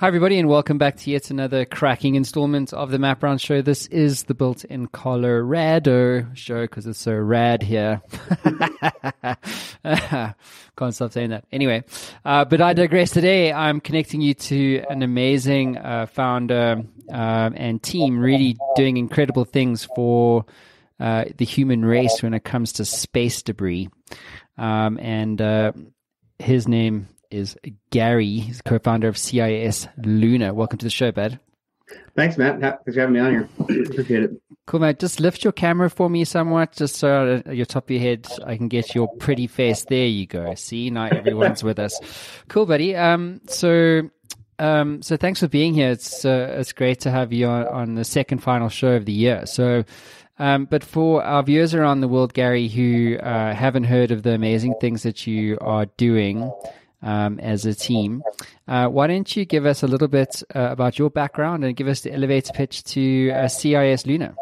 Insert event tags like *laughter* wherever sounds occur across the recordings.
Hi, everybody, and welcome back to yet another cracking installment of the Matt Brown Show. This is the Built in Colorado show because it's so rad here. *laughs* Can't stop saying that. Anyway, uh, but I digress. Today, I'm connecting you to an amazing uh, founder uh, and team really doing incredible things for uh, the human race when it comes to space debris. Um, and uh, his name is Gary. He's co-founder of CIS Luna. Welcome to the show, bud. Thanks, Matt. Thanks for having me on here. *clears throat* Appreciate it. Cool, mate. Just lift your camera for me somewhat, just so at your top of your head, I can get your pretty face. There you go. See, now everyone's with us. Cool, buddy. Um, so, um, so thanks for being here. It's uh, it's great to have you on, on the second final show of the year. So, um, but for our viewers around the world, Gary, who uh, haven't heard of the amazing things that you are doing, um, as a team. Uh, why don't you give us a little bit uh, about your background and give us the elevator pitch to uh, CisLunar?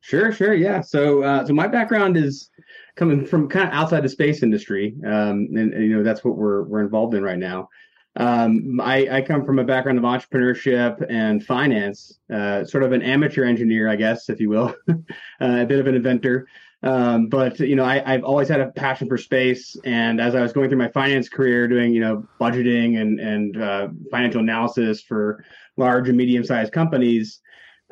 Sure, sure, yeah. So, uh, so my background is coming from kind of outside the space industry, um, and, and, you know that's what we're we're involved in right now. Um, I, I, come from a background of entrepreneurship and finance, uh, sort of an amateur engineer, I guess, if you will, *laughs* uh, a bit of an inventor. Um, but you know, I, have always had a passion for space, and as I was going through my finance career, doing you know budgeting and and uh, financial analysis for large and medium sized companies,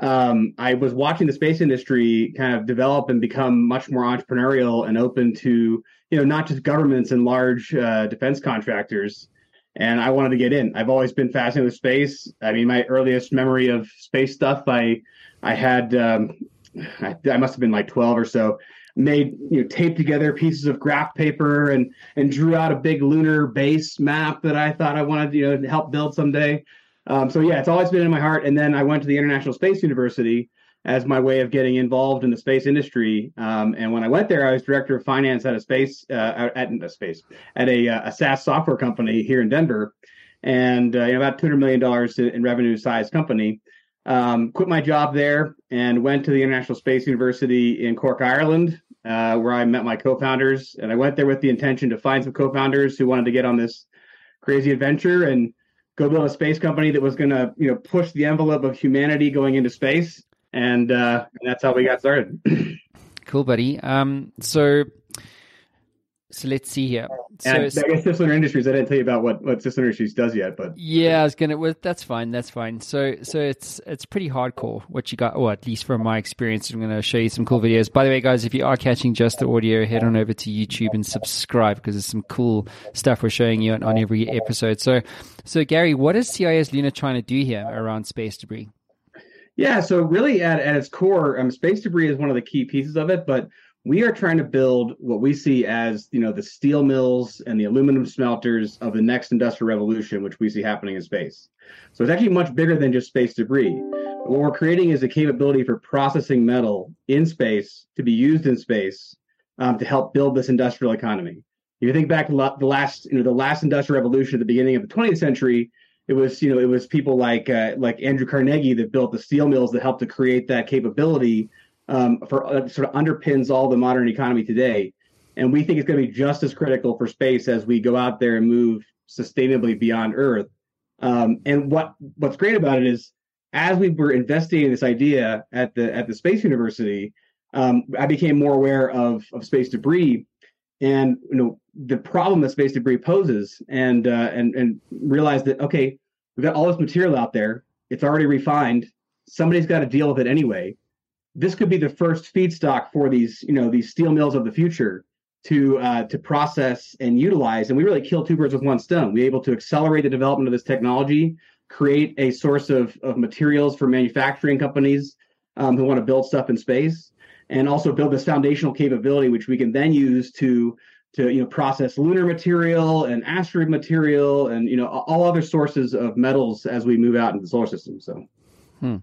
um, I was watching the space industry kind of develop and become much more entrepreneurial and open to you know not just governments and large uh, defense contractors. And I wanted to get in. I've always been fascinated with space. I mean, my earliest memory of space stuff, I I had um, I, I must have been like 12 or so made you know taped together pieces of graph paper and and drew out a big lunar base map that I thought I wanted you know to help build someday. Um, so yeah, it's always been in my heart. And then I went to the International Space University as my way of getting involved in the space industry. Um, and when I went there, I was director of finance at a space uh, at a space at a, uh, a SaaS software company here in Denver, and uh, you know, about two hundred million dollars in revenue size company. Um, quit my job there and went to the International Space University in Cork, Ireland, uh, where I met my co-founders. And I went there with the intention to find some co-founders who wanted to get on this crazy adventure and go build a space company that was going to, you know, push the envelope of humanity going into space. And, uh, and that's how we got started. *clears throat* cool, buddy. Um, so so let's see here. So, I, I guess CisLunar Industries. I didn't tell you about what what CisLunar Industries does yet, but yeah, I was gonna. Well, that's fine. That's fine. So so it's it's pretty hardcore what you got, or at least from my experience. I'm gonna show you some cool videos. By the way, guys, if you are catching just the audio, head on over to YouTube and subscribe because there's some cool stuff we're showing you on, on every episode. So so Gary, what is CisLunar trying to do here around space debris? Yeah, so really at, at its core, um, space debris is one of the key pieces of it, but we are trying to build what we see as you know the steel mills and the aluminum smelters of the next industrial revolution which we see happening in space. So it's actually much bigger than just space debris. What we're creating is a capability for processing metal in space to be used in space um, to help build this industrial economy. If you think back to the last you know the last industrial revolution at the beginning of the 20th century it was you know it was people like uh, like andrew carnegie that built the steel mills that helped to create that capability um, for uh, sort of underpins all the modern economy today. And we think it's going to be just as critical for space as we go out there and move sustainably beyond Earth. Um, and what what's great about it is, as we were investigating this idea at the at the Space University, um, I became more aware of of space debris, and you know the problem that space debris poses, and uh, and and realized that okay, we've got all this material out there, it's already refined, somebody's got to deal with it anyway this could be the first feedstock for these, you know, these steel mills of the future to uh, to process and utilize. And we really kill two birds with one stone. We're able to accelerate the development of this technology, create a source of, of materials for manufacturing companies um, who want to build stuff in space, and also build this foundational capability, which we can then use to to you know process lunar material and asteroid material and you know all other sources of metals as we move out into the solar system. So. Hmm.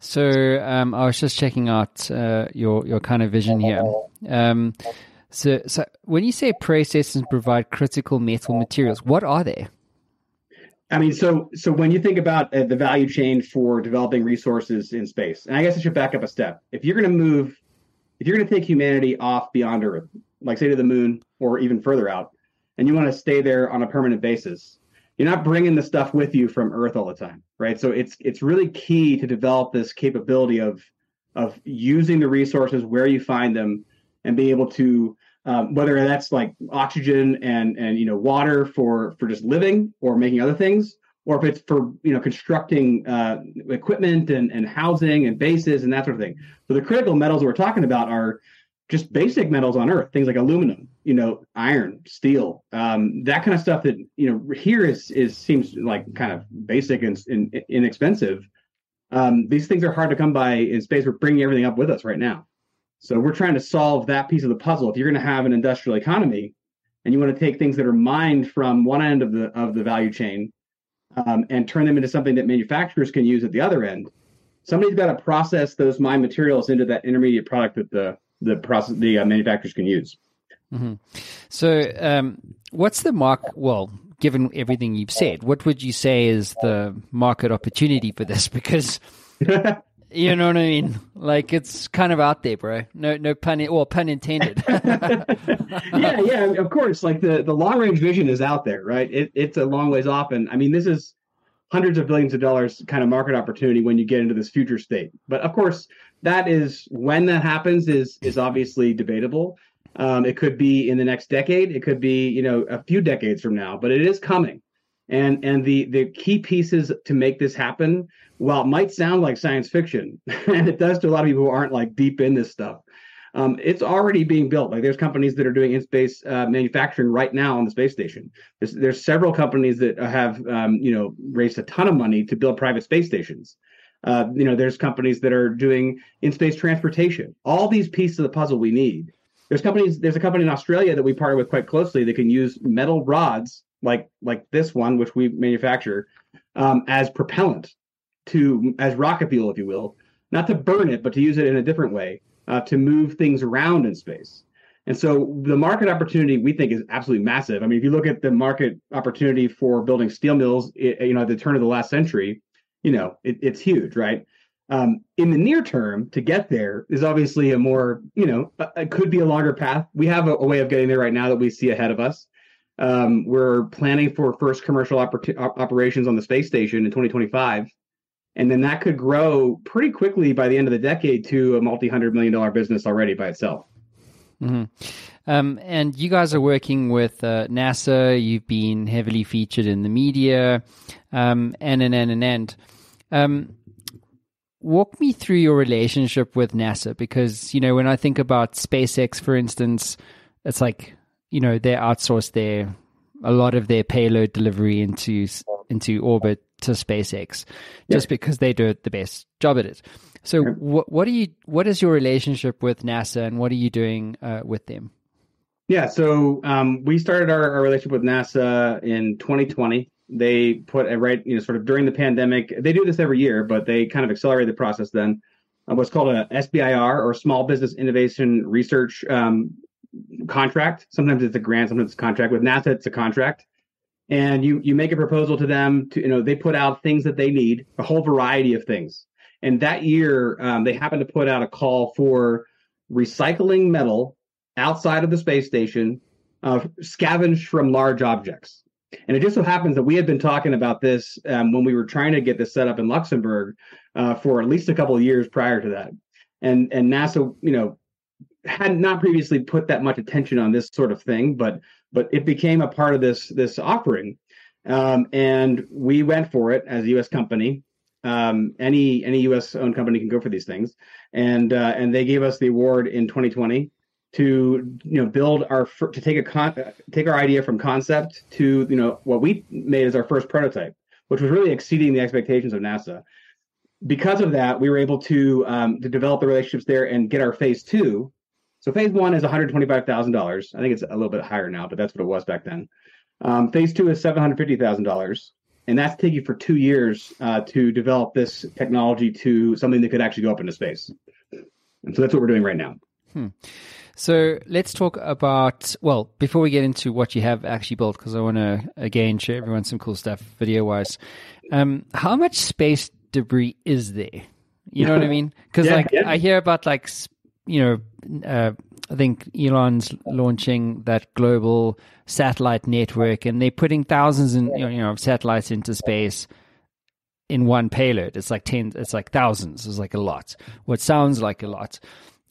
So um, I was just checking out uh, your your kind of vision here. Um, so, so when you say processes provide critical metal materials, what are they? I mean, so so when you think about uh, the value chain for developing resources in space, and I guess I should back up a step. If you're going to move, if you're going to take humanity off beyond Earth, like say to the moon or even further out, and you want to stay there on a permanent basis, you're not bringing the stuff with you from Earth all the time, right? So it's it's really key to develop this capability of of using the resources where you find them and being able to um, whether that's like oxygen and and you know water for for just living or making other things or if it's for you know constructing uh, equipment and, and housing and bases and that sort of thing so the critical metals we're talking about are just basic metals on earth things like aluminum you know iron steel um, that kind of stuff that you know here is is seems like kind of basic and, and inexpensive. Um, these things are hard to come by in space. We're bringing everything up with us right now. So we're trying to solve that piece of the puzzle. If you're going to have an industrial economy and you want to take things that are mined from one end of the of the value chain um, and turn them into something that manufacturers can use at the other end somebody's got to process those mined materials into that intermediate product that the the process the uh, manufacturers can use. Mm-hmm. So, um, what's the mark? Well, given everything you've said, what would you say is the market opportunity for this? *laughs* Because *laughs* you know what I mean. Like it's kind of out there, bro. No, no pun. Well, pun intended. *laughs* yeah, yeah. Of course, like the the long range vision is out there, right? It, it's a long ways off, and I mean, this is hundreds of billions of dollars kind of market opportunity when you get into this future state. But of course, that is when that happens is is obviously debatable. Um, it could be in the next decade. It could be you know a few decades from now, but it is coming. And and the the key pieces to make this happen, while it might sound like science fiction, *laughs* and it does to a lot of people who aren't like deep in this stuff, um, it's already being built. Like there's companies that are doing in space uh, manufacturing right now on the space station. There's, there's several companies that have um, you know raised a ton of money to build private space stations. Uh, you know, there's companies that are doing in space transportation. All these pieces of the puzzle we need. There's companies. There's a company in Australia that we partner with quite closely that can use metal rods like like this one, which we manufacture, um, as propellant to as rocket fuel, if you will, not to burn it, but to use it in a different way uh, to move things around in space. And so the market opportunity we think is absolutely massive. I mean, if you look at the market opportunity for building steel mills, you know, at the turn of the last century, you know, it, it's huge, right? Um, in the near term, to get there is obviously a more, you know, it could be a longer path. We have a, a, way of getting there right now that we see ahead of us. Um, we're planning for first commercial oper- operations on the space station in 2025 and then that could grow pretty quickly by the end of the decade to a multi-hundred million dollar business already by itself. Mm-hmm. Um, and you guys are working with uh, NASA. You've been heavily featured in the media, um, and and and and and. Um, walk me through your relationship with NASA because you know when I think about SpaceX, for instance, it's like you know they outsource their a lot of their payload delivery into into orbit to SpaceX just yeah. because they do the best job at it. So, yeah. what what are you? What is your relationship with NASA, and what are you doing uh, with them? Yeah, so um, we started our, our, relationship with NASA in 2020. They put a right, you know, sort of during the pandemic. They do this every year, but they kind of accelerate the process then. Uh, what's called a SBIR or Small Business Innovation Research um, contract. Sometimes it's a grant, sometimes it's a contract. With NASA, it's a contract and you you make a proposal to them to you know they put out things that they need a whole variety of things and that year um, they happened to put out a call for recycling metal outside of the space station uh, scavenged from large objects and it just so happens that we had been talking about this um, when we were trying to get this set up in luxembourg uh, for at least a couple of years prior to that and and nasa you know had not previously put that much attention on this sort of thing, but but it became a part of this this offering, um, and we went for it as a U.S. company. Um, any any U.S. owned company can go for these things, and uh, and they gave us the award in 2020 to you know build our to take a con- take our idea from concept to you know what we made as our first prototype, which was really exceeding the expectations of NASA. Because of that, we were able to um, to develop the relationships there and get our phase two, so phase one is $125,000. I think it's a little bit higher now, but that's what it was back then. Um, phase two is $750,000. And that's taking for two years uh, to develop this technology to something that could actually go up into space. And so that's what we're doing right now. Hmm. So let's talk about, well, before we get into what you have actually built, because I want to again show everyone some cool stuff video wise. Um, how much space debris is there? You know what I *laughs* mean? Because yeah, like yeah. I hear about like you know, uh, I think Elon's launching that global satellite network, and they're putting thousands and you know of satellites into space in one payload. It's like ten. It's like thousands. It's like a lot. What sounds like a lot.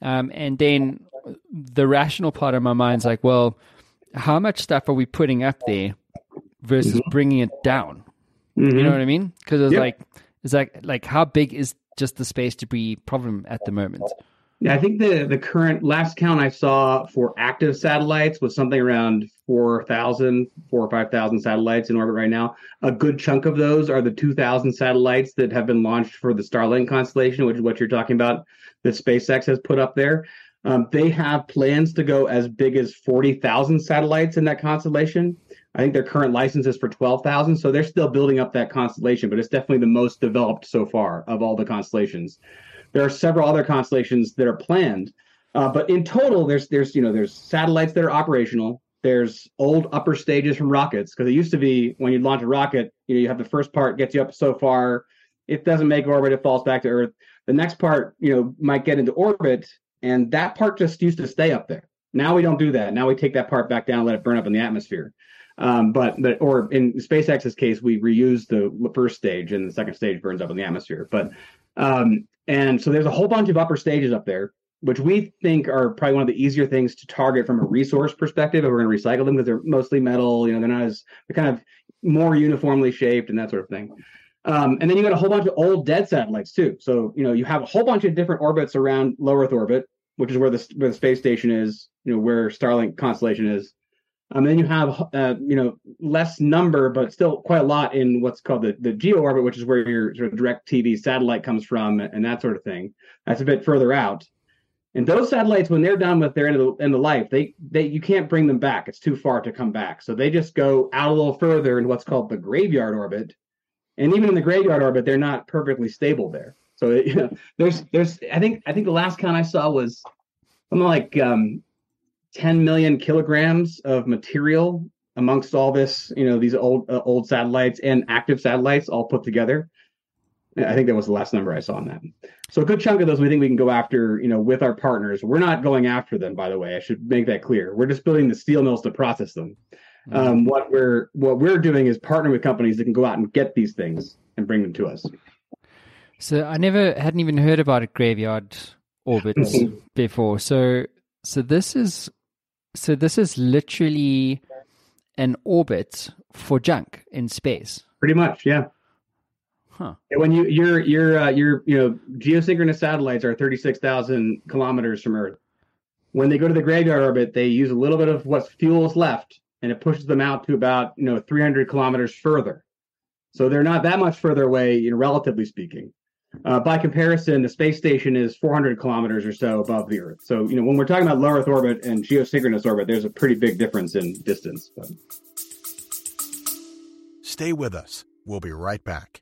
Um, and then the rational part of my mind's like, well, how much stuff are we putting up there versus mm-hmm. bringing it down? Mm-hmm. You know what I mean? Because it's yep. like, it's like, like how big is just the space debris problem at the moment? Yeah, I think the the current last count I saw for active satellites was something around 4,000, 4 or 5,000 satellites in orbit right now. A good chunk of those are the 2,000 satellites that have been launched for the Starlink constellation, which is what you're talking about that SpaceX has put up there. Um, they have plans to go as big as 40,000 satellites in that constellation. I think their current license is for 12,000. So they're still building up that constellation, but it's definitely the most developed so far of all the constellations. There are several other constellations that are planned. Uh, but in total, there's there's you know there's satellites that are operational. There's old upper stages from rockets because it used to be when you launch a rocket, you know you have the first part gets you up so far, it doesn't make orbit, it falls back to Earth. The next part, you know, might get into orbit, and that part just used to stay up there. Now we don't do that. Now we take that part back down, let it burn up in the atmosphere. Um, but but or in SpaceX's case, we reuse the first stage, and the second stage burns up in the atmosphere. But um, and so there's a whole bunch of upper stages up there, which we think are probably one of the easier things to target from a resource perspective. If we're going to recycle them because they're mostly metal, you know, they're not as they're kind of more uniformly shaped and that sort of thing. Um, and then you got a whole bunch of old dead satellites too. So you know you have a whole bunch of different orbits around low Earth orbit, which is where the where the space station is. You know where Starlink constellation is. Um, and then you have uh, you know less number, but still quite a lot in what's called the the geo orbit, which is where your sort of DirecTV satellite comes from and that sort of thing. That's a bit further out. And those satellites, when they're done with their end of, the, end of life, they they you can't bring them back. It's too far to come back. So they just go out a little further in what's called the graveyard orbit. And even in the graveyard orbit, they're not perfectly stable there. So *laughs* you know, there's there's I think I think the last count I saw was something like um, 10 million kilograms of material amongst all this, you know, these old uh, old satellites and active satellites all put together. I think that was the last number I saw on that. So a good chunk of those we think we can go after, you know, with our partners. We're not going after them, by the way. I should make that clear. We're just building the steel mills to process them. Mm-hmm. Um, what we're what we're doing is partnering with companies that can go out and get these things and bring them to us. So I never hadn't even heard about a graveyard orbits *laughs* before. So so this is so this is literally an orbit for junk in space. Pretty much, yeah. Huh. When you your your uh, your you know geosynchronous satellites are thirty six thousand kilometers from Earth. When they go to the graveyard orbit, they use a little bit of what fuel is left, and it pushes them out to about you know three hundred kilometers further. So they're not that much further away, you know, relatively speaking. Uh, by comparison, the space station is 400 kilometers or so above the Earth. So, you know, when we're talking about low Earth orbit and geosynchronous orbit, there's a pretty big difference in distance. But. Stay with us. We'll be right back.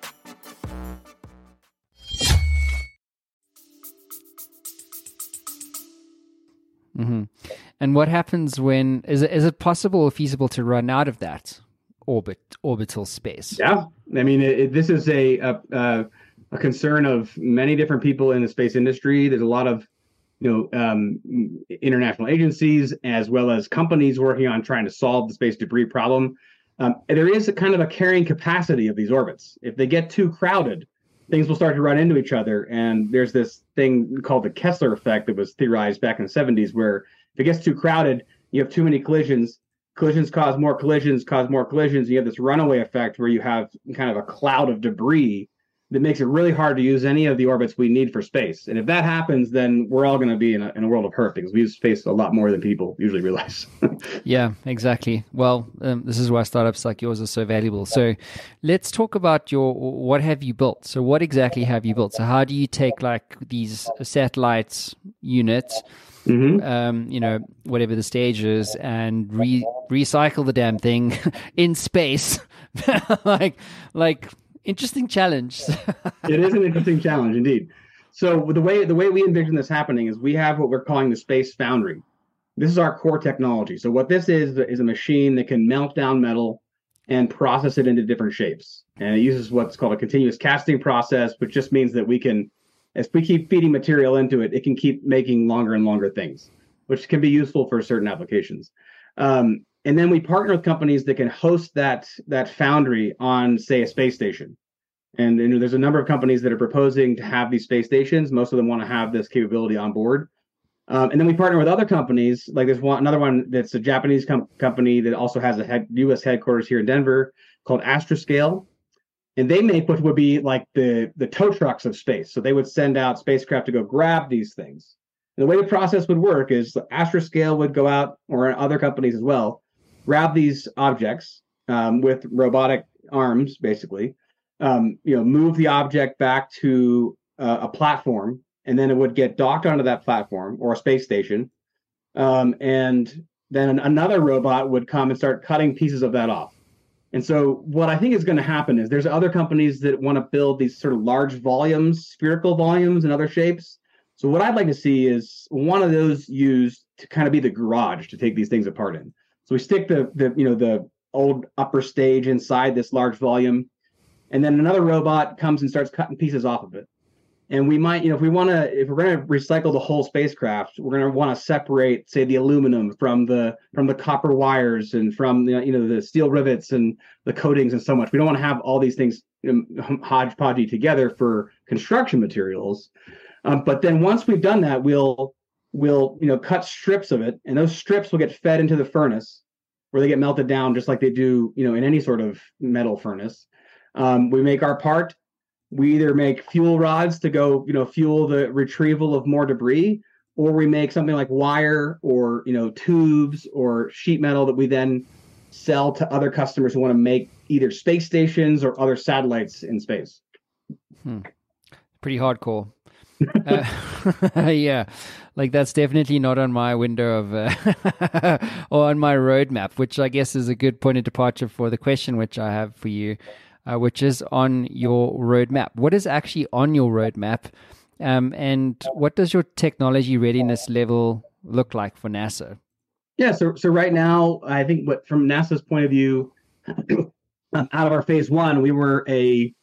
Mm-hmm. And what happens when is it is it possible or feasible to run out of that orbit orbital space? Yeah, I mean it, it, this is a, a a concern of many different people in the space industry. There's a lot of you know um, international agencies as well as companies working on trying to solve the space debris problem. Um, there is a kind of a carrying capacity of these orbits. If they get too crowded, things will start to run into each other. And there's this thing called the Kessler effect that was theorized back in the 70s, where if it gets too crowded, you have too many collisions. collisions cause more collisions, cause more collisions. You have this runaway effect where you have kind of a cloud of debris that makes it really hard to use any of the orbits we need for space. And if that happens, then we're all going to be in a, in a world of hurt because we use space a lot more than people usually realize. *laughs* yeah, exactly. Well, um, this is why startups like yours are so valuable. So let's talk about your what have you built? So what exactly have you built? So how do you take like these satellites units? Mm-hmm. Um, you know, whatever the stage is, and re- recycle the damn thing *laughs* in space, *laughs* like, like interesting challenge. *laughs* it is an interesting challenge indeed. So the way the way we envision this happening is we have what we're calling the space foundry. This is our core technology. So what this is is a machine that can melt down metal and process it into different shapes. And it uses what's called a continuous casting process, which just means that we can, as we keep feeding material into it, it can keep making longer and longer things, which can be useful for certain applications. Um, and then we partner with companies that can host that that foundry on say a space station. And, and there's a number of companies that are proposing to have these space stations. Most of them want to have this capability on board. Um, and then we partner with other companies like there's one another one that's a japanese com- company that also has a head, us headquarters here in denver called astroscale. And they make what would be like the the tow trucks of space. So they would send out spacecraft to go grab these things. And the way the process would work is astroscale would go out or other companies as well grab these objects um, with robotic arms, basically, um, you know, move the object back to uh, a platform, and then it would get docked onto that platform or a space station, um, and then another robot would come and start cutting pieces of that off. And so, what I think is going to happen is there's other companies that want to build these sort of large volumes, spherical volumes, and other shapes. So, what I'd like to see is one of those used to kind of be the garage to take these things apart in. So we stick the the you know the old upper stage inside this large volume, and then another robot comes and starts cutting pieces off of it. And we might, you know, if we want to, if we're going to recycle the whole spacecraft, we're going to want to separate, say, the aluminum from the from the copper wires and from the you know the steel rivets and the coatings and so much. We don't want to have all these things you know, hodgepodgey together for construction materials. Um, but then once we've done that, we'll we'll you know cut strips of it, and those strips will get fed into the furnace where they get melted down just like they do you know in any sort of metal furnace. Um, we make our part. We either make fuel rods to go you know fuel the retrieval of more debris, or we make something like wire or you know tubes or sheet metal that we then sell to other customers who want to make either space stations or other satellites in space. Hmm. Pretty hardcore. Uh, *laughs* yeah, like that's definitely not on my window of uh, *laughs* or on my roadmap, which I guess is a good point of departure for the question which I have for you, uh, which is on your roadmap. What is actually on your roadmap, um, and what does your technology readiness level look like for NASA? Yeah, so so right now, I think what from NASA's point of view, *clears throat* out of our phase one, we were a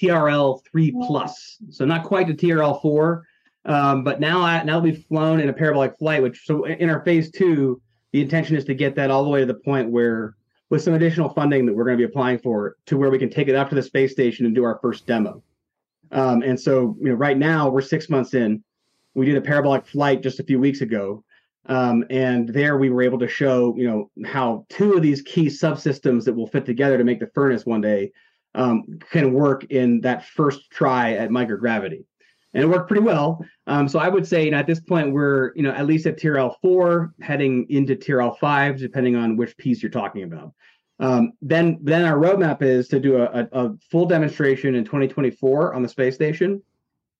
TRL three plus, so not quite a TRL four um, but now, I, now we've flown in a parabolic flight, which so in our phase two, the intention is to get that all the way to the point where, with some additional funding that we're going to be applying for, to where we can take it up to the space station and do our first demo. Um, and so, you know, right now we're six months in. We did a parabolic flight just a few weeks ago, um, and there we were able to show, you know, how two of these key subsystems that will fit together to make the furnace one day um, can work in that first try at microgravity and it worked pretty well. Um, so I would say, you know, at this point, we're you know at least at TRL four, heading into TRL five, depending on which piece you're talking about. Um, then then our roadmap is to do a, a, full demonstration in 2024 on the space station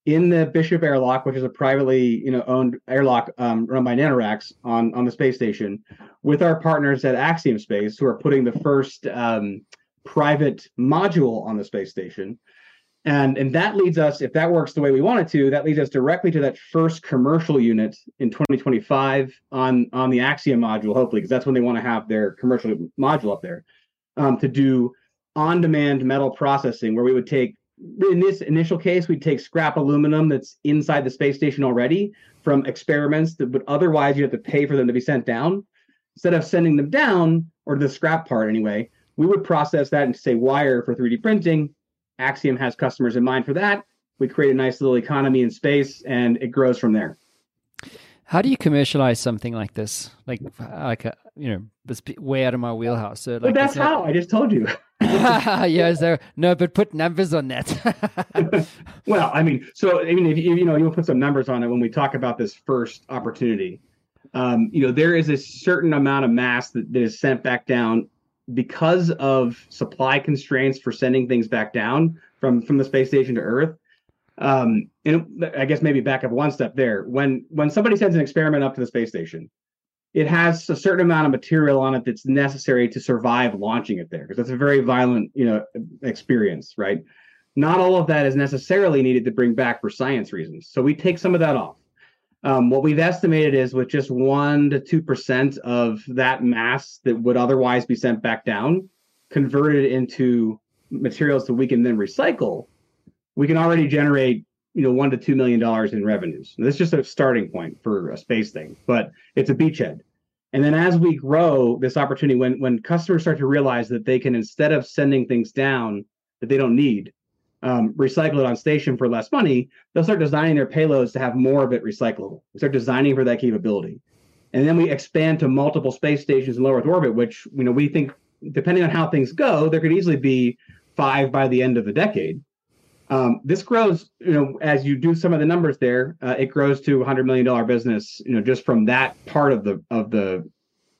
in the Bishop airlock, which is a privately you know owned airlock um, run by NanoRacks on on the space station, with our partners at Axiom Space, who are putting the first um, private module on the space station. And and that leads us if that works the way we want it to that leads us directly to that first commercial unit in 2025 on on the axiom module hopefully because that's when they want to have their commercial module up there um, to do on demand metal processing where we would take in this initial case we'd take scrap aluminum that's inside the space station already from experiments that would otherwise you have to pay for them to be sent down. Instead of sending them down or the scrap part anyway we would process that and say wire for 3d printing Axiom has customers in mind for that. We create a nice little economy in space, and it grows from there. How do you commercialize something like this? Like, like, a, you know, it's way out of my wheelhouse. So, like, but that's how I just told you. *laughs* *laughs* yeah, so no, but put numbers on that. *laughs* well, I mean, so I mean, if you you know, you'll put some numbers on it when we talk about this first opportunity. Um, you know, there is a certain amount of mass that, that is sent back down because of supply constraints for sending things back down from from the space station to Earth. Um, and I guess maybe back up one step there. When when somebody sends an experiment up to the space station, it has a certain amount of material on it that's necessary to survive launching it there because that's a very violent you know experience right not all of that is necessarily needed to bring back for science reasons so we take some of that off um, what we've estimated is with just 1 to 2% of that mass that would otherwise be sent back down converted into materials that we can then recycle we can already generate you know one to two million dollars in revenues. That's just a starting point for a space thing, but it's a beachhead. And then as we grow this opportunity, when when customers start to realize that they can instead of sending things down that they don't need, um, recycle it on station for less money, they'll start designing their payloads to have more of it recyclable. We start designing for that capability, and then we expand to multiple space stations in low Earth orbit, which you know we think, depending on how things go, there could easily be five by the end of the decade. Um, this grows, you know, as you do some of the numbers there, uh, it grows to a hundred million dollar business, you know, just from that part of the of the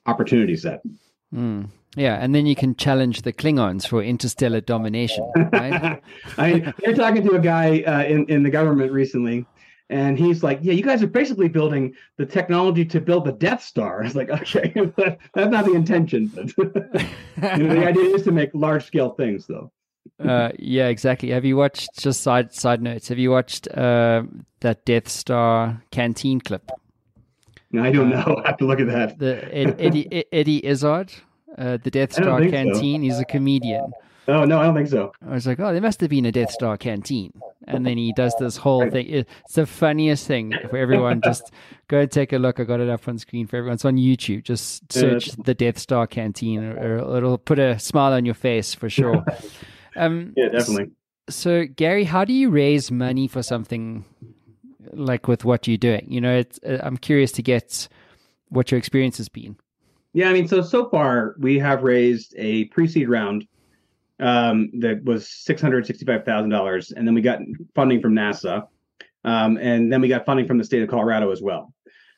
opportunity set. Mm. Yeah, and then you can challenge the Klingons for interstellar domination, right? *laughs* I mean, you're talking to a guy uh, in in the government recently, and he's like, "Yeah, you guys are basically building the technology to build the Death Star." *laughs* I was like, "Okay, *laughs* that's not the intention." But, you know, the idea is to make large scale things, though. uh, yeah, exactly. Have you watched? Just side side notes. Have you watched uh, that Death Star canteen clip? No, I don't know. I have to look at that. The Ed, Eddie Eddie Izzard, uh, the Death Star think so. canteen. He's a comedian. Oh no, I don't think so. I was like, oh, there must have been a Death Star canteen. And then he does this whole thing. It's the funniest thing for everyone. *laughs* Just go and take a look. I got it up on screen for everyone. It's on YouTube. Just search the Death Star canteen, or, or it'll put a smile on your face for sure. *laughs* Um, Yeah, definitely. so, Gary, how do you raise money for something like with what you're doing? You know, it's, uh, I'm curious to get what your experience has been. Yeah, I mean, so so far we have raised a pre-seed round um, that was six hundred sixty-five thousand dollars, and then we got funding from NASA, um, and then we got funding from the state of Colorado as well.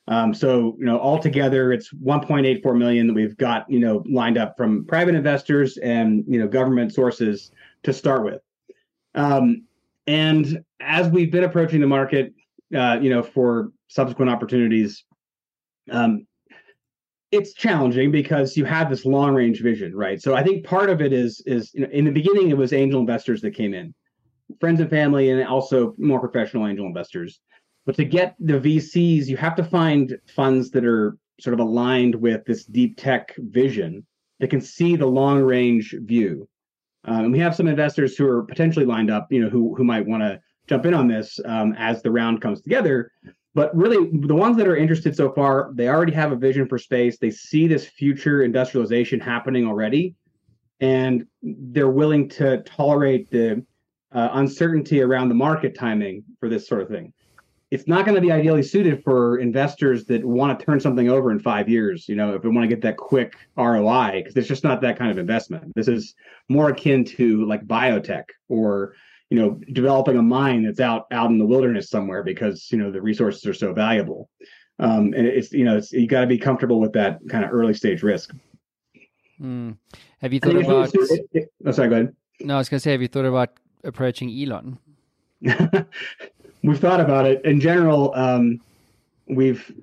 Um, so you know, altogether, it's one point eight four million that we've got you know lined up from private investors and you know government sources to start with. Um, and as we've been approaching the market, uh, you know, for subsequent opportunities, um, it's challenging because you have this long range vision, right? So I think part of it is is you know, in the beginning it was angel investors that came in, friends and family, and also more professional angel investors. But to get the VCs, you have to find funds that are sort of aligned with this deep tech vision that can see the long range view. Um, and we have some investors who are potentially lined up, you know, who who might want to jump in on this um, as the round comes together. But really, the ones that are interested so far, they already have a vision for space. They see this future industrialization happening already, and they're willing to tolerate the uh, uncertainty around the market timing for this sort of thing. It's not going to be ideally suited for investors that want to turn something over in five years. You know, if they want to get that quick ROI, because it's just not that kind of investment. This is more akin to like biotech or you know developing a mine that's out out in the wilderness somewhere because you know the resources are so valuable um, and it's you know it's you got to be comfortable with that kind of early stage risk Mm. Have you thought about? it- it- oh sorry go ahead No, I was going to say, have you thought about approaching Elon? *laughs* we've thought about it in general um, we've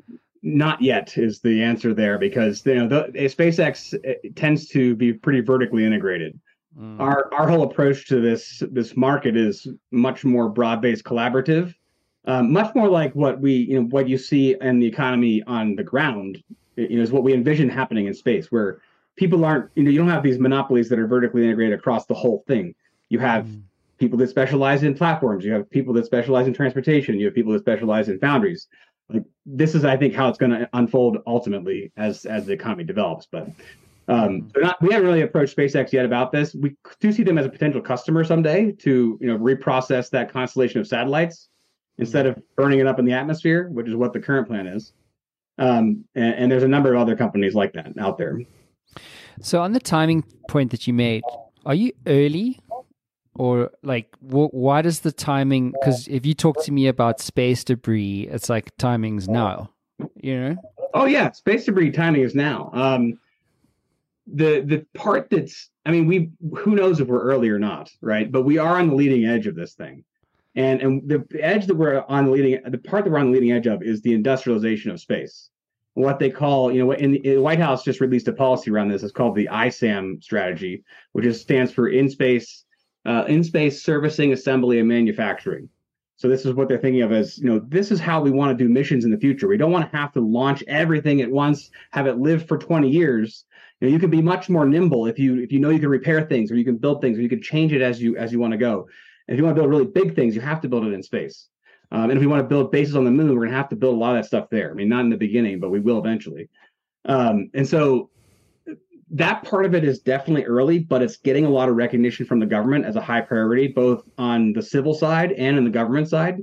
not yet is the answer there because you know the, SpaceX uh, tends to be pretty vertically integrated Mm. our our whole approach to this this market is much more broad based collaborative um, much more like what we you know what you see in the economy on the ground you know is what we envision happening in space where people aren't you know you don't have these monopolies that are vertically integrated across the whole thing you have Mm. people that specialize in platforms you have people that specialize in transportation you have people that specialize in foundries like this is i think how it's going to unfold ultimately as as the economy develops but um, so not, we haven't really approached SpaceX yet about this. We do see them as a potential customer someday to you know reprocess that constellation of satellites instead of burning it up in the atmosphere, which is what the current plan is. Um, and, and there's a number of other companies like that out there. So, on the timing point that you made, are you early or like wh- why does the timing because if you talk to me about space debris it's like timing's now you know oh yeah space debris timing is now um the the part that's i mean we who knows if we're early or not right but we are on the leading edge of this thing and and the edge that we're on the leading the part that we're on the leading edge of is the industrialization of space what they call, you know, in the, White House just released a policy around this. It's called the ISAM strategy, which is stands for in space, uh, in space servicing, assembly, and manufacturing. So this is what they're thinking of as, you know, this is how we want to do missions in the future. We don't want to have to launch everything at once, have it live for 20 years. You know, you can be much more nimble if you if you know you can repair things or you can build things or you can change it as you as you want to go. And if you want to build really big things, you have to build it in space. Um, and if we want to build bases on the moon, we're going to have to build a lot of that stuff there. I mean, not in the beginning, but we will eventually. Um, and so that part of it is definitely early, but it's getting a lot of recognition from the government as a high priority, both on the civil side and in the government side.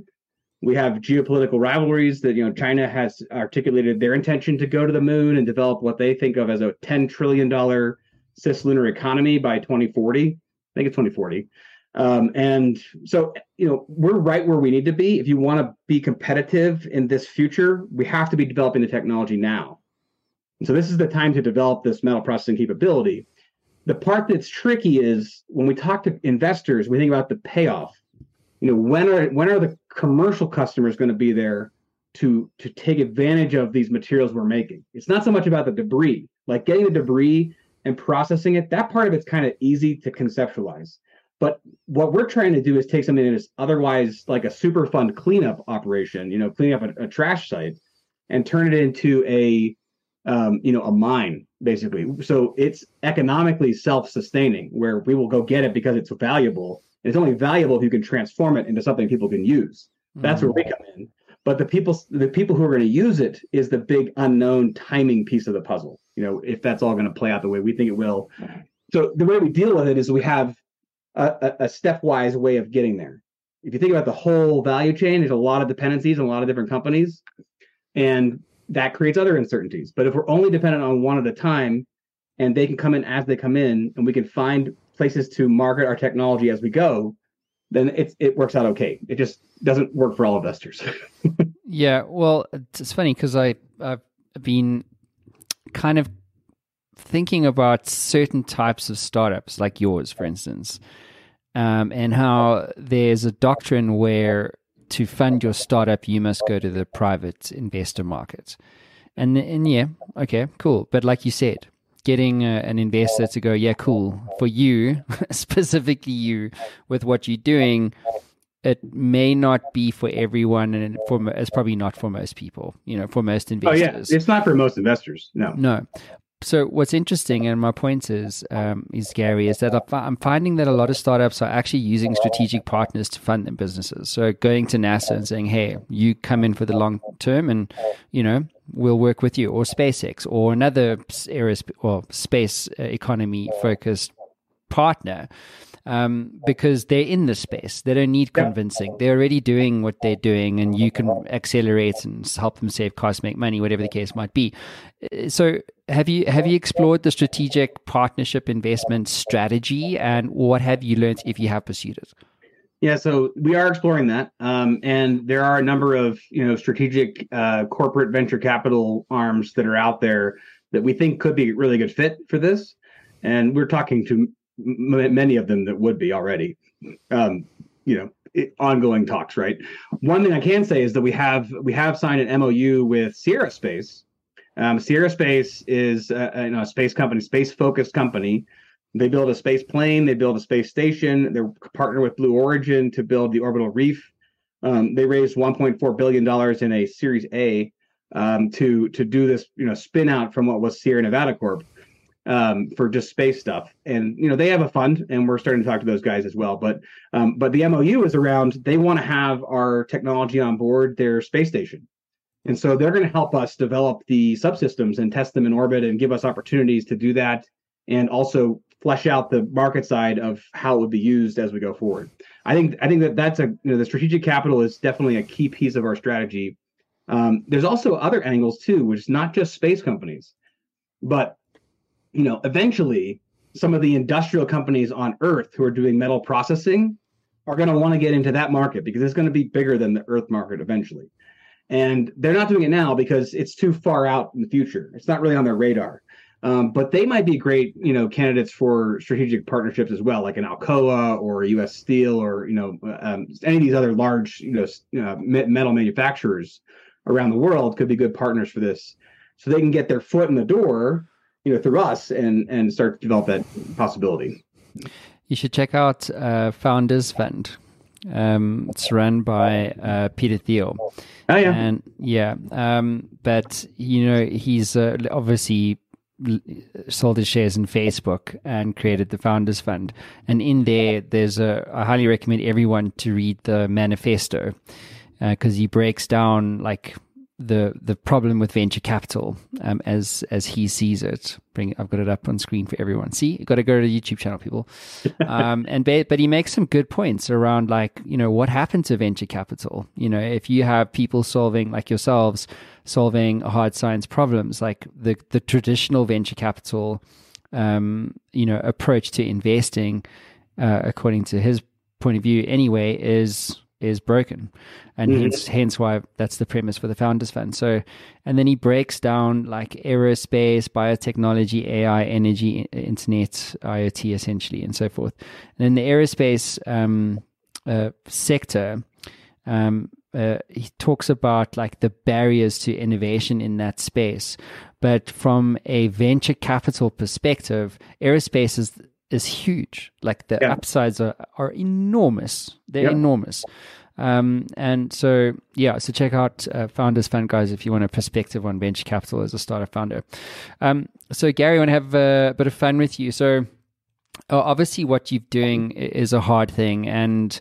We have geopolitical rivalries that you know China has articulated their intention to go to the moon and develop what they think of as a ten trillion dollar cislunar economy by 2040. I think it's 2040. Um, and so, you know, we're right where we need to be. If you want to be competitive in this future, we have to be developing the technology now. And so, this is the time to develop this metal processing capability. The part that's tricky is when we talk to investors, we think about the payoff. You know, when are when are the commercial customers going to be there to to take advantage of these materials we're making? It's not so much about the debris, like getting the debris and processing it. That part of it's kind of easy to conceptualize but what we're trying to do is take something that is otherwise like a super fun cleanup operation, you know, cleaning up a, a trash site, and turn it into a, um, you know, a mine basically. So it's economically self-sustaining, where we will go get it because it's valuable. And it's only valuable if you can transform it into something people can use. That's mm-hmm. where we mm. come in. But the people, the people who are going to use it is the big unknown timing piece of the puzzle. You know, if that's all going to play out the way we think it will. So the way we deal with it is we have a, a stepwise way of getting there. If you think about the whole value chain, there's a lot of dependencies and a lot of different companies, and that creates other uncertainties. But if we're only dependent on one at a time, and they can come in as they come in, and we can find places to market our technology as we go, then it's it works out okay. It just doesn't work for all investors. *laughs* yeah, well, it's funny because I I've been kind of thinking about certain types of startups, like yours, for instance, um, and how there's a doctrine where to fund your startup, you must go to the private investor market. And, and yeah, okay, cool. But like you said, getting a, an investor to go, yeah, cool, for you, *laughs* specifically you, with what you're doing, it may not be for everyone, and for it's probably not for most people. You know, for most investors. Oh yeah, it's not for most investors. No, no so what's interesting, and my point is, um, is Gary, is that I'm finding that a lot of startups are actually using strategic partners to fund their businesses. So going to NASA and saying, "Hey, you come in for the long term, and you know we'll work with you," or SpaceX, or another aerospace or space uh, economy focused partner um, because they're in the space. They don't need convincing. They're already doing what they're doing, and you can accelerate and help them save costs, make money, whatever the case might be. Uh, so, have you have you explored the strategic partnership investment strategy, and what have you learned if you have pursued it? Yeah, so we are exploring that, um, and there are a number of you know strategic uh, corporate venture capital arms that are out there that we think could be a really good fit for this. And we're talking to m- many of them that would be already, um, you know, it, ongoing talks. Right. One thing I can say is that we have we have signed an MOU with Sierra Space. Um, Sierra Space is a, a, you know, a space company, space focused company. They build a space plane. They build a space station. They're partnered with Blue Origin to build the orbital reef. Um, they raised 1.4 billion dollars in a Series A um, to to do this, you know, spin out from what was Sierra Nevada Corp um, for just space stuff. And you know they have a fund, and we're starting to talk to those guys as well. But um, but the MOU is around they want to have our technology on board their space station, and so they're going to help us develop the subsystems and test them in orbit and give us opportunities to do that, and also flesh out the market side of how it would be used as we go forward. I think I think that that's a you know the strategic capital is definitely a key piece of our strategy Um, there's also other angles too, which is not just space companies, but you know, eventually some of the industrial companies on Earth who are doing metal processing are going to want to get into that market because it's going to be bigger than the Earth market eventually. And they're not doing it now because it's too far out in the future. It's not really on their radar. Um, but they might be great, you know, candidates for strategic partnerships as well, like an Alcoa or U.S. Steel or you know um, any of these other large, you know, uh, metal manufacturers around the world could be good partners for this, so they can get their foot in the door, you know, through us and and start to develop that possibility. You should check out uh, Founders Fund. Um, it's run by uh, Peter Thiel. Oh yeah, and yeah, um, but you know he's uh, obviously sold his shares in Facebook and created the Founders Fund. And in there, there's a, I highly recommend everyone to read the manifesto because uh, he breaks down like the the problem with venture capital um, as as he sees it. Bring I've got it up on screen for everyone. See, got to go to the YouTube channel, people. *laughs* Um, and but he makes some good points around like you know what happened to venture capital. You know, if you have people solving like yourselves solving hard science problems, like the the traditional venture capital, um, you know, approach to investing, uh, according to his point of view, anyway, is is broken, and mm-hmm. hence hence why that's the premise for the Founders Fund. So, and then he breaks down like aerospace, biotechnology, AI, energy, internet, IoT, essentially, and so forth. And in the aerospace um, uh, sector, um, uh, he talks about like the barriers to innovation in that space. But from a venture capital perspective, aerospace is is huge. Like the yeah. upsides are, are enormous. They're yeah. enormous. Um, and so, yeah, so check out uh, Founders Fund, guys, if you want a perspective on venture capital as a startup founder. Um, so, Gary, I want to have a bit of fun with you. So, obviously, what you're doing is a hard thing, and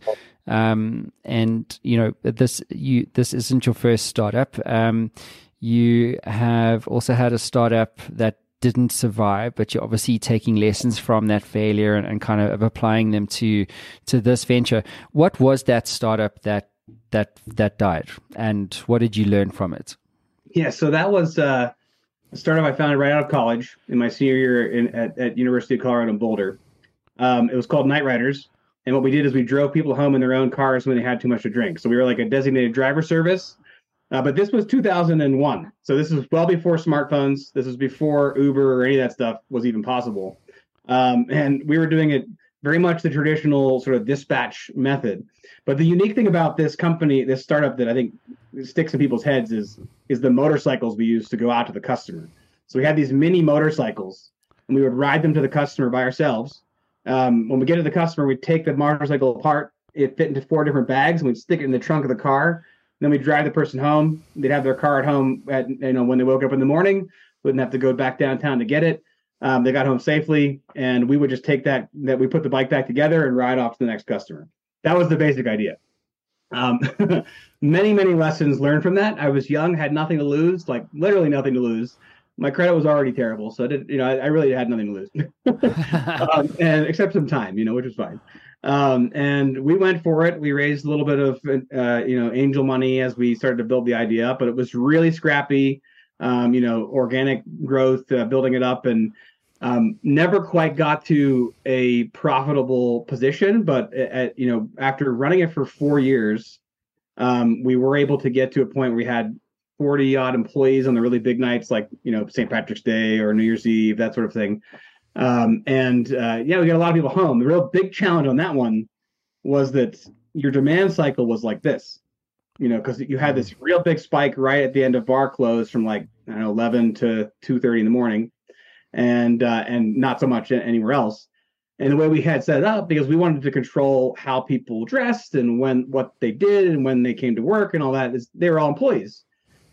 um, and you know this you this isn't your first startup. Um, you have also had a startup that didn't survive, but you're obviously taking lessons from that failure and, and kind of applying them to to this venture. What was that startup that that that died, and what did you learn from it? Yeah, so that was uh, a startup I founded right out of college in my senior year in, at, at University of Colorado in Boulder. Um, it was called Night Riders, and what we did is we drove people home in their own cars when they had too much to drink. So we were like a designated driver service uh, but this was 2001. So this was well before smartphones. This was before Uber or any of that stuff was even possible. Um, and we were doing it very much the traditional sort of dispatch method. But the unique thing about this company, this startup that I think sticks in people's heads is is the motorcycles we used to go out to the customer. So we had these mini motorcycles and we would ride them to the customer by ourselves. Um, when we get to the customer, we'd take the motorcycle apart. It fit into four different bags and we'd stick it in the trunk of the car then we drive the person home. They'd have their car at home at you know when they woke up in the morning. Wouldn't have to go back downtown to get it. Um, they got home safely, and we would just take that that we put the bike back together and ride off to the next customer. That was the basic idea. Um, *laughs* many many lessons learned from that. I was young, had nothing to lose, like literally nothing to lose. My credit was already terrible, so I did you know I, I really had nothing to lose, *laughs* um, and except some time, you know, which was fine. Um, and we went for it. We raised a little bit of, uh, you know, angel money as we started to build the idea up, but it was really scrappy, um, you know, organic growth, uh, building it up, and um, never quite got to a profitable position. But at, you know, after running it for four years, um, we were able to get to a point where we had 40 odd employees on the really big nights, like you know, St. Patrick's Day or New Year's Eve, that sort of thing. Um, and uh, yeah, we got a lot of people home. The real big challenge on that one was that your demand cycle was like this, you know, because you had this real big spike right at the end of bar close from like I don't know 11 to 2:30 in the morning, and uh, and not so much anywhere else. And the way we had set it up, because we wanted to control how people dressed and when what they did and when they came to work and all that, is they were all employees.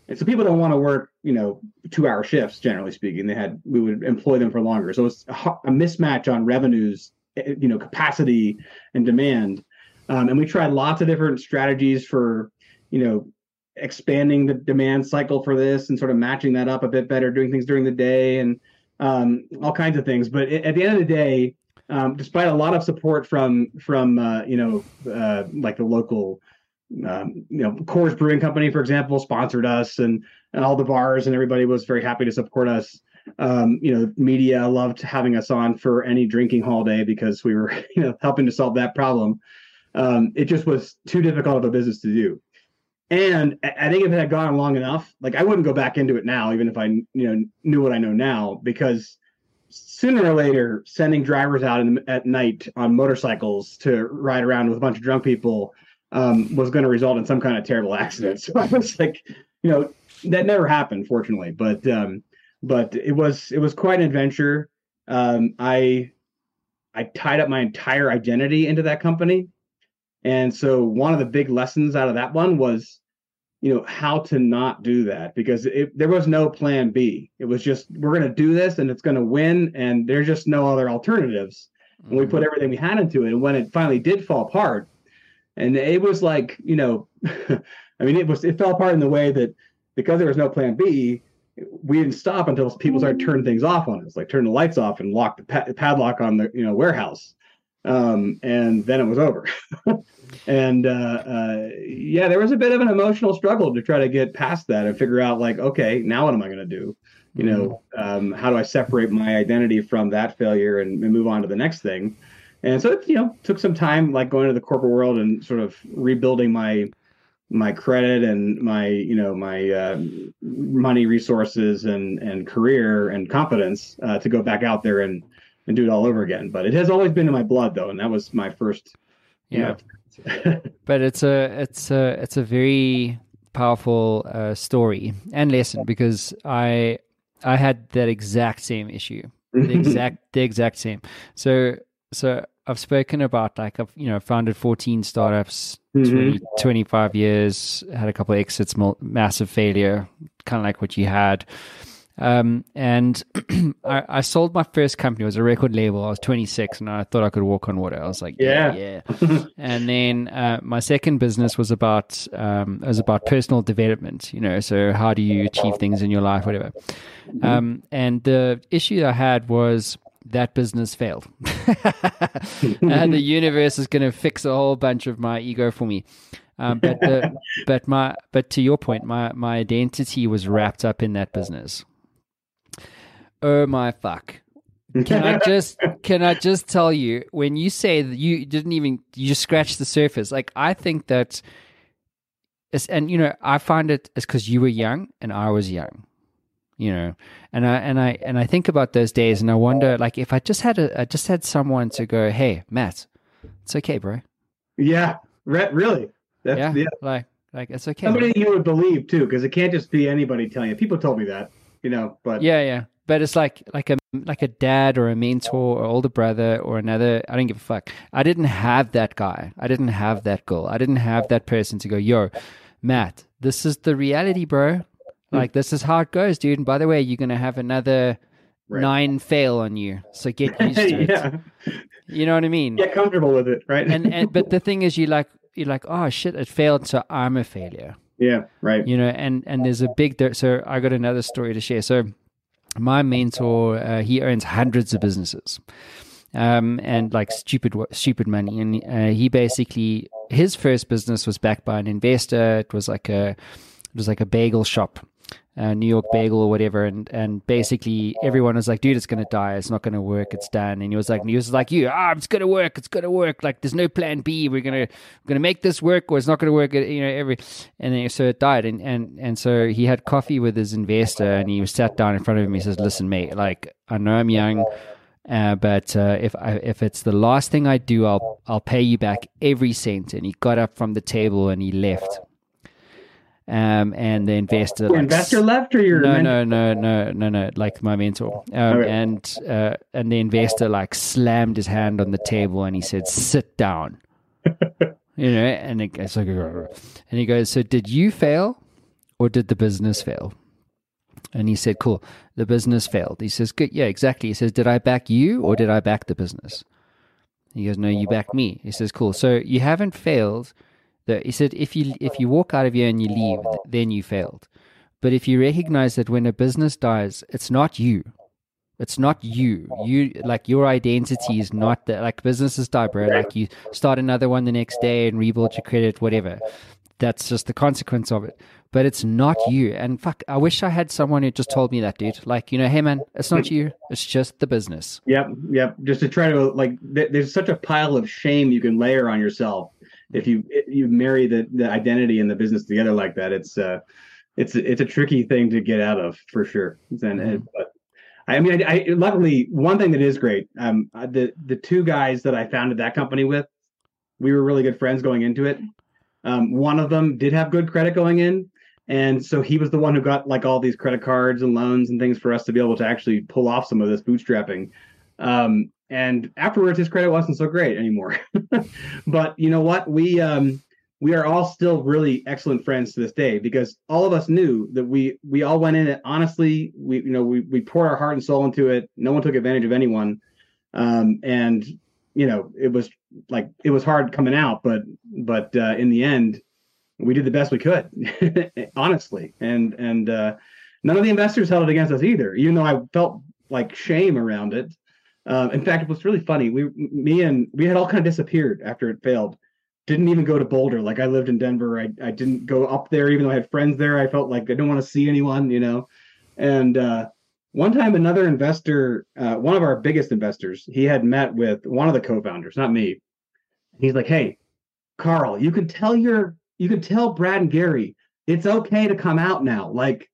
And so people don't want to work, you know, two hour shifts, generally speaking. They had, we would employ them for longer. So it's a, a mismatch on revenues, eh, you know, capacity and demand. Um, and we tried lots of different strategies for, you know, expanding the demand cycle for this and sort of matching that up a bit better, doing things during the day and um, all kinds of things. But at the end of the day, um, despite a lot of support from from uh, you know uh, like the local um, you know, Coors Brewing Company, for example, sponsored us, and and all the bars and everybody was very happy to support us. Um, you know, media loved having us on for any drinking holiday because we were, *laughs* you know, helping to solve that problem. Um, it just was too difficult of a business to do. And I think if it had gone long enough, like I wouldn't go back into it now, even if I, you know, knew what I know now, because sooner or later, sending drivers out in, at night on motorcycles to ride around with a bunch of drunk people um, was going to result in some kind of terrible *laughs* accident. So I was like, you know, that never happened, fortunately. But um, but it was it was quite an adventure. Um, I I tied up my entire identity into that company, and so one of the big lessons out of that one was, you know, how to not do that because it, there was no plan B. It was just we're going to do this and it's going to win, and there's just no other alternatives. And we put mm-hmm. everything we had into it, and when it finally did fall apart, and it was like you know, *laughs* I mean, it was it fell apart in the way that because there was no plan B, we didn't stop until people started turning things off on us, like turn the lights off and lock the pa- padlock on the you know warehouse, um, and then it was over. *laughs* and uh, uh, yeah, there was a bit of an emotional struggle to try to get past that and figure out like, okay, now what am I going to do? You know, mm-hmm. um, how do I separate my identity from that failure and, and move on to the next thing? And so it, you know, took some time, like going to the corporate world and sort of rebuilding my my credit and my you know my uh, money resources and and career and confidence uh, to go back out there and and do it all over again. But it has always been in my blood though and that was my first yeah. *laughs* but it's a it's a it's a very powerful uh, story. And lesson because i i had that exact same issue. The *laughs* exact the exact same. So so I've spoken about like I've you know founded 14 startups, mm-hmm. 20, 25 years, had a couple of exits, massive failure, kind of like what you had. Um, and *clears throat* I, I, sold my first company. It was a record label. I was 26 and I thought I could walk on water. I was like, yeah, yeah. yeah. *laughs* and then uh, my second business was about um, was about personal development. You know, so how do you achieve things in your life, whatever. Mm-hmm. Um, and the issue I had was that business failed. *laughs* and the universe is going to fix a whole bunch of my ego for me. Um, but the, *laughs* but my but to your point, my my identity was wrapped up in that business. Oh my fuck! Can I *laughs* just can I just tell you when you say that you didn't even you just scratched the surface? Like I think that, and you know I find it is because you were young and I was young you know and i and i and i think about those days and i wonder like if i just had a I just had someone to go hey matt it's okay bro. Yeah re- really? That's, yeah, yeah. like like it's okay. Somebody you would believe too because it can't just be anybody telling you. People told me that you know but yeah yeah but it's like like a like a dad or a mentor or older brother or another i don't give a fuck. I didn't have that guy. I didn't have that girl. I didn't have that person to go yo matt this is the reality bro Hmm. Like this is how it goes, dude. And by the way, you're gonna have another right. nine fail on you, so get *laughs* used to yeah. it. You know what I mean? Get comfortable with it, right? and, and but the *laughs* thing is, you like you're like, oh shit, it failed, so I'm a failure. Yeah, right. You know, and and there's a big. So I got another story to share. So my mentor, uh, he owns hundreds of businesses. Um, and like stupid, stupid money. And uh, he basically, his first business was backed by an investor. It was like a, it was like a bagel shop uh, New York Bagel or whatever, and and basically everyone was like, "Dude, it's gonna die. It's not gonna work. It's done." And he was like, he was like, "You, ah, it's gonna work. It's gonna work. Like, there's no plan B. We're gonna we're gonna make this work, or it's not gonna work." You know, every and then so it died, and and and so he had coffee with his investor, and he sat down in front of him. He says, "Listen, mate, like I know I'm young." Uh, but uh, if I, if it's the last thing I do, I'll I'll pay you back every cent. And he got up from the table and he left um, and the investor, like, investor left, or your no, no, no, no, no, no, like my mentor, um, and uh, and the investor like slammed his hand on the table and he said, "Sit down," *laughs* you know, and it, it's like, and he goes, "So did you fail, or did the business fail?" And he said, "Cool, the business failed." He says, "Good, yeah, exactly." He says, "Did I back you, or did I back the business?" He goes, "No, you backed me." He says, "Cool, so you haven't failed." That he said, if you if you walk out of here and you leave, then you failed. But if you recognize that when a business dies, it's not you. It's not you. You like your identity is not that. Like businesses die, bro. Like you start another one the next day and rebuild your credit, whatever. that's just the consequence of it. But it's not you. And fuck, I wish I had someone who just told me that, dude. Like, you know, hey man, it's not you. It's just the business. Yep, yep. Just to try to like, th- there's such a pile of shame you can layer on yourself if you if you marry the the identity and the business together like that. It's uh, it's it's a tricky thing to get out of for sure. And, and but I mean, I, I luckily one thing that is great. Um, the the two guys that I founded that company with, we were really good friends going into it. Um, one of them did have good credit going in, and so he was the one who got like all these credit cards and loans and things for us to be able to actually pull off some of this bootstrapping. Um, and afterwards, his credit wasn't so great anymore. *laughs* but you know what? We um, we are all still really excellent friends to this day because all of us knew that we we all went in it honestly. We you know we we poured our heart and soul into it. No one took advantage of anyone, um, and you know it was like it was hard coming out, but but uh, in the end, we did the best we could, *laughs* honestly, and and uh, none of the investors held it against us either. Even though I felt like shame around it. Um, in fact, it was really funny. We, me and we had all kind of disappeared after it failed. Didn't even go to Boulder. Like I lived in Denver. I, I didn't go up there, even though I had friends there. I felt like I didn't want to see anyone, you know. And uh, one time, another investor, uh, one of our biggest investors, he had met with one of the co-founders, not me. He's like, "Hey, Carl, you can tell your, you can tell Brad and Gary, it's okay to come out now. Like,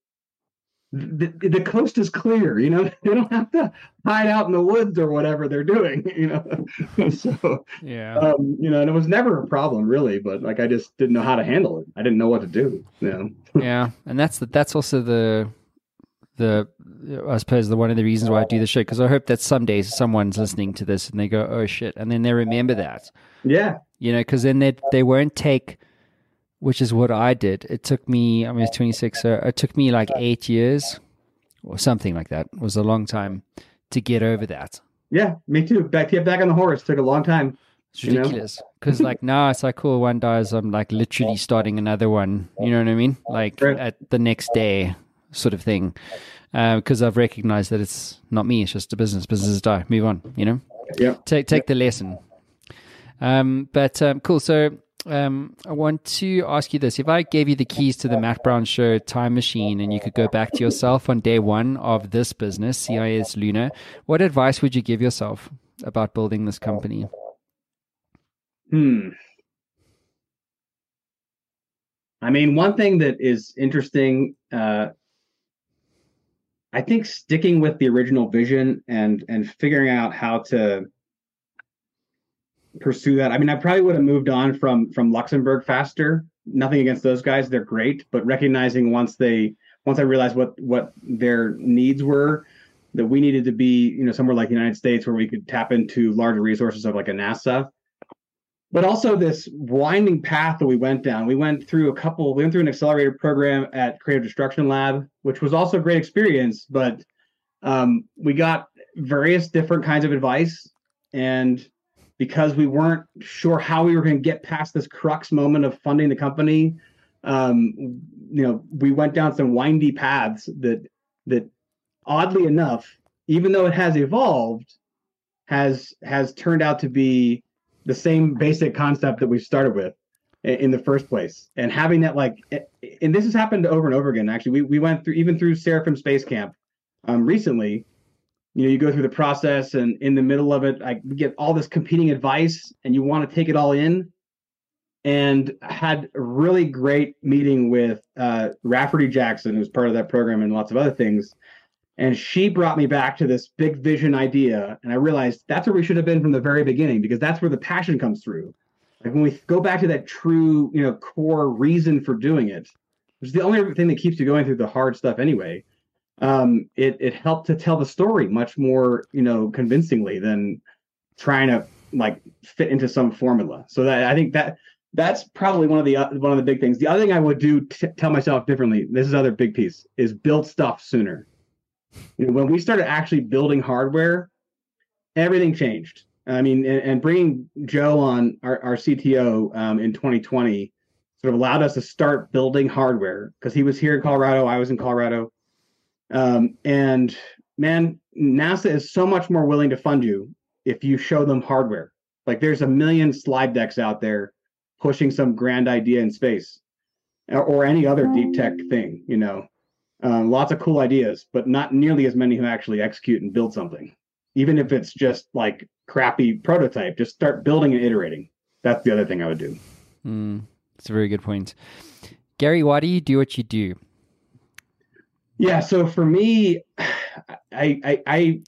the, the coast is clear. You know, *laughs* they don't have to hide out in the woods or whatever they're doing. *laughs* You know, *laughs* so Yeah. um, you know, and it was never a problem really, but like I just didn't know how to handle it. I didn't know what to do. You know, yeah, and that's the, that's also the the I suppose the one of the reasons why I do the show because I hope that someday someone's listening to this and they go, "Oh shit," and then they remember that, yeah, you know, because then they they won't take, which is what I did. It took me, I mean, it's twenty six, so it took me like eight years or something like that. It was a long time to get over that. yeah, me too. Back to get back on the horse took a long time. It's You know? ridiculous because like *laughs* now it's like cool one dies I'm like literally starting another one you know what I mean like Right. at the next day sort of thing because I've recognized that it's not me it's just a business businesses die move on you know Yeah, take take the lesson um but um cool so um I want to ask you this if I gave you the keys to the Matt Brown show time machine and you could go back to yourself on day one of this business CisLunar what advice would you give yourself about building this company Hmm. I mean, one thing that is interesting, uh, I think sticking with the original vision and and figuring out how to pursue that. I mean, I probably would have moved on from from Luxembourg faster. Nothing against those guys; they're great. But recognizing once they once I realized what what their needs were, that we needed to be you know somewhere like the United States where we could tap into larger resources of like a NASA but also this winding path that we went down. We went through a couple, we went through an accelerator program at Creative Destruction Lab, which was also a great experience, but um, we got various different kinds of advice. And because we weren't sure how we were going to get past this crux moment of funding the company, um, you know, we went down some windy paths that, that oddly enough, even though it has evolved, has has turned out to be the same basic concept that we started with in the first place. And having that like and this has happened over and over again actually. We, we went through even through seraphim space camp um, recently you know you go through the process and in the middle of it i get all this competing advice and you want to take it all in. And had a really great meeting with uh, rafferty jackson who's part of that program and lots of other things. And she brought me back to this big vision idea and i realized that's where we should have been from the very beginning because that's where the passion comes through. Like when we go back to that true you know core reason for doing it which is the only thing that keeps you going through the hard stuff anyway um, it, it helped to tell the story much more you know convincingly than trying to like fit into some formula. So that i think that that's probably one of the uh, one of the big things. The other thing i would do t- tell myself differently this is other big piece is build stuff sooner. You know, when we started actually building hardware, everything changed. I mean, and, and bringing Joe on our, our CTO um, in 2020 sort of allowed us to start building hardware because he was here in Colorado, I was in Colorado, um, and man, NASA is so much more willing to fund you if you show them hardware. Like there's a million slide decks out there pushing some grand idea in space. or, or any other deep tech thing. You know, um, lots of cool ideas, but not nearly as many who actually execute and build something. Even if it's just like crappy prototype, just start building and iterating. That's the other thing I would do. Mm, that's a very good point. Gary, why do you do what you do? Yeah, so for me, I I I,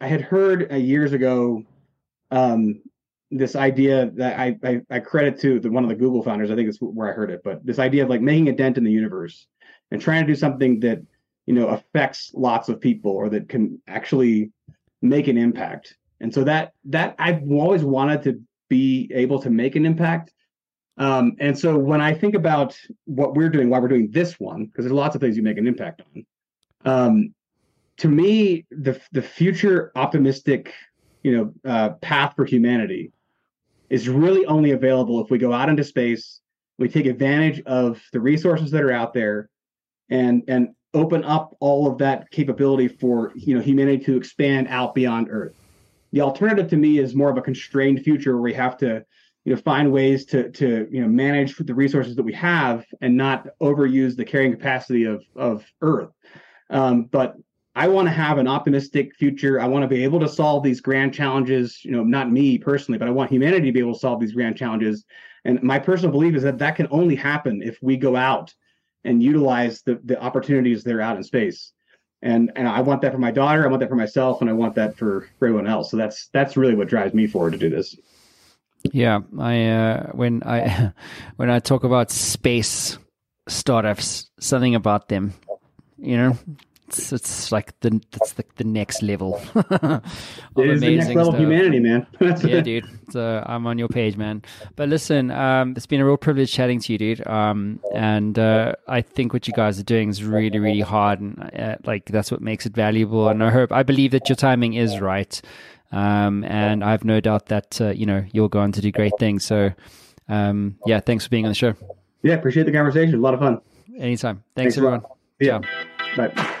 I had heard uh, years ago um, this idea that I, I, I credit to the, one of the Google founders. I think it's where I heard it, but this idea of like making a dent in the universe and trying to do something that you know affects lots of people or that can actually make an impact. And so that that I've always wanted to be able to make an impact. Um, and so when I think about what we're doing, why we're doing this one, because there's lots of things you make an impact on. Um, to me, the the future optimistic, you know, uh, path for humanity is really only available if we go out into space, we take advantage of the resources that are out there, and and open up all of that capability for you know humanity to expand out beyond Earth. The alternative to me is more of a constrained future where we have to you know find ways to to you know manage the resources that we have and not overuse the carrying capacity of of Earth. Um, but I want to have an optimistic future. I want to be able to solve these grand challenges. You know, not me personally, but I want humanity to be able to solve these grand challenges. And my personal belief is that that can only happen if we go out and utilize the the opportunities that are out in space. And and I want that for my daughter. I want that for myself, and I want that for, for everyone else. So that's that's really what drives me forward to do this. Yeah, I uh, when I *laughs* when I talk about space startups, something about them, you know, it's, it's like the it's like the next level. *laughs* it is the next level stuff. of humanity, man. *laughs* yeah, dude. So I'm on your page, man. But listen, um, it's been a real privilege chatting to you, dude. Um, and uh, I think what you guys are doing is really, really hard, and uh, like that's what makes it valuable. And I hope, I believe that your timing is right. Um, and I have no doubt that uh, you know you'll go on to do great things. So, um, yeah, thanks for being on the show. Yeah, appreciate the conversation. A lot of fun. Anytime. Thanks, thanks everyone. Yeah. Bye.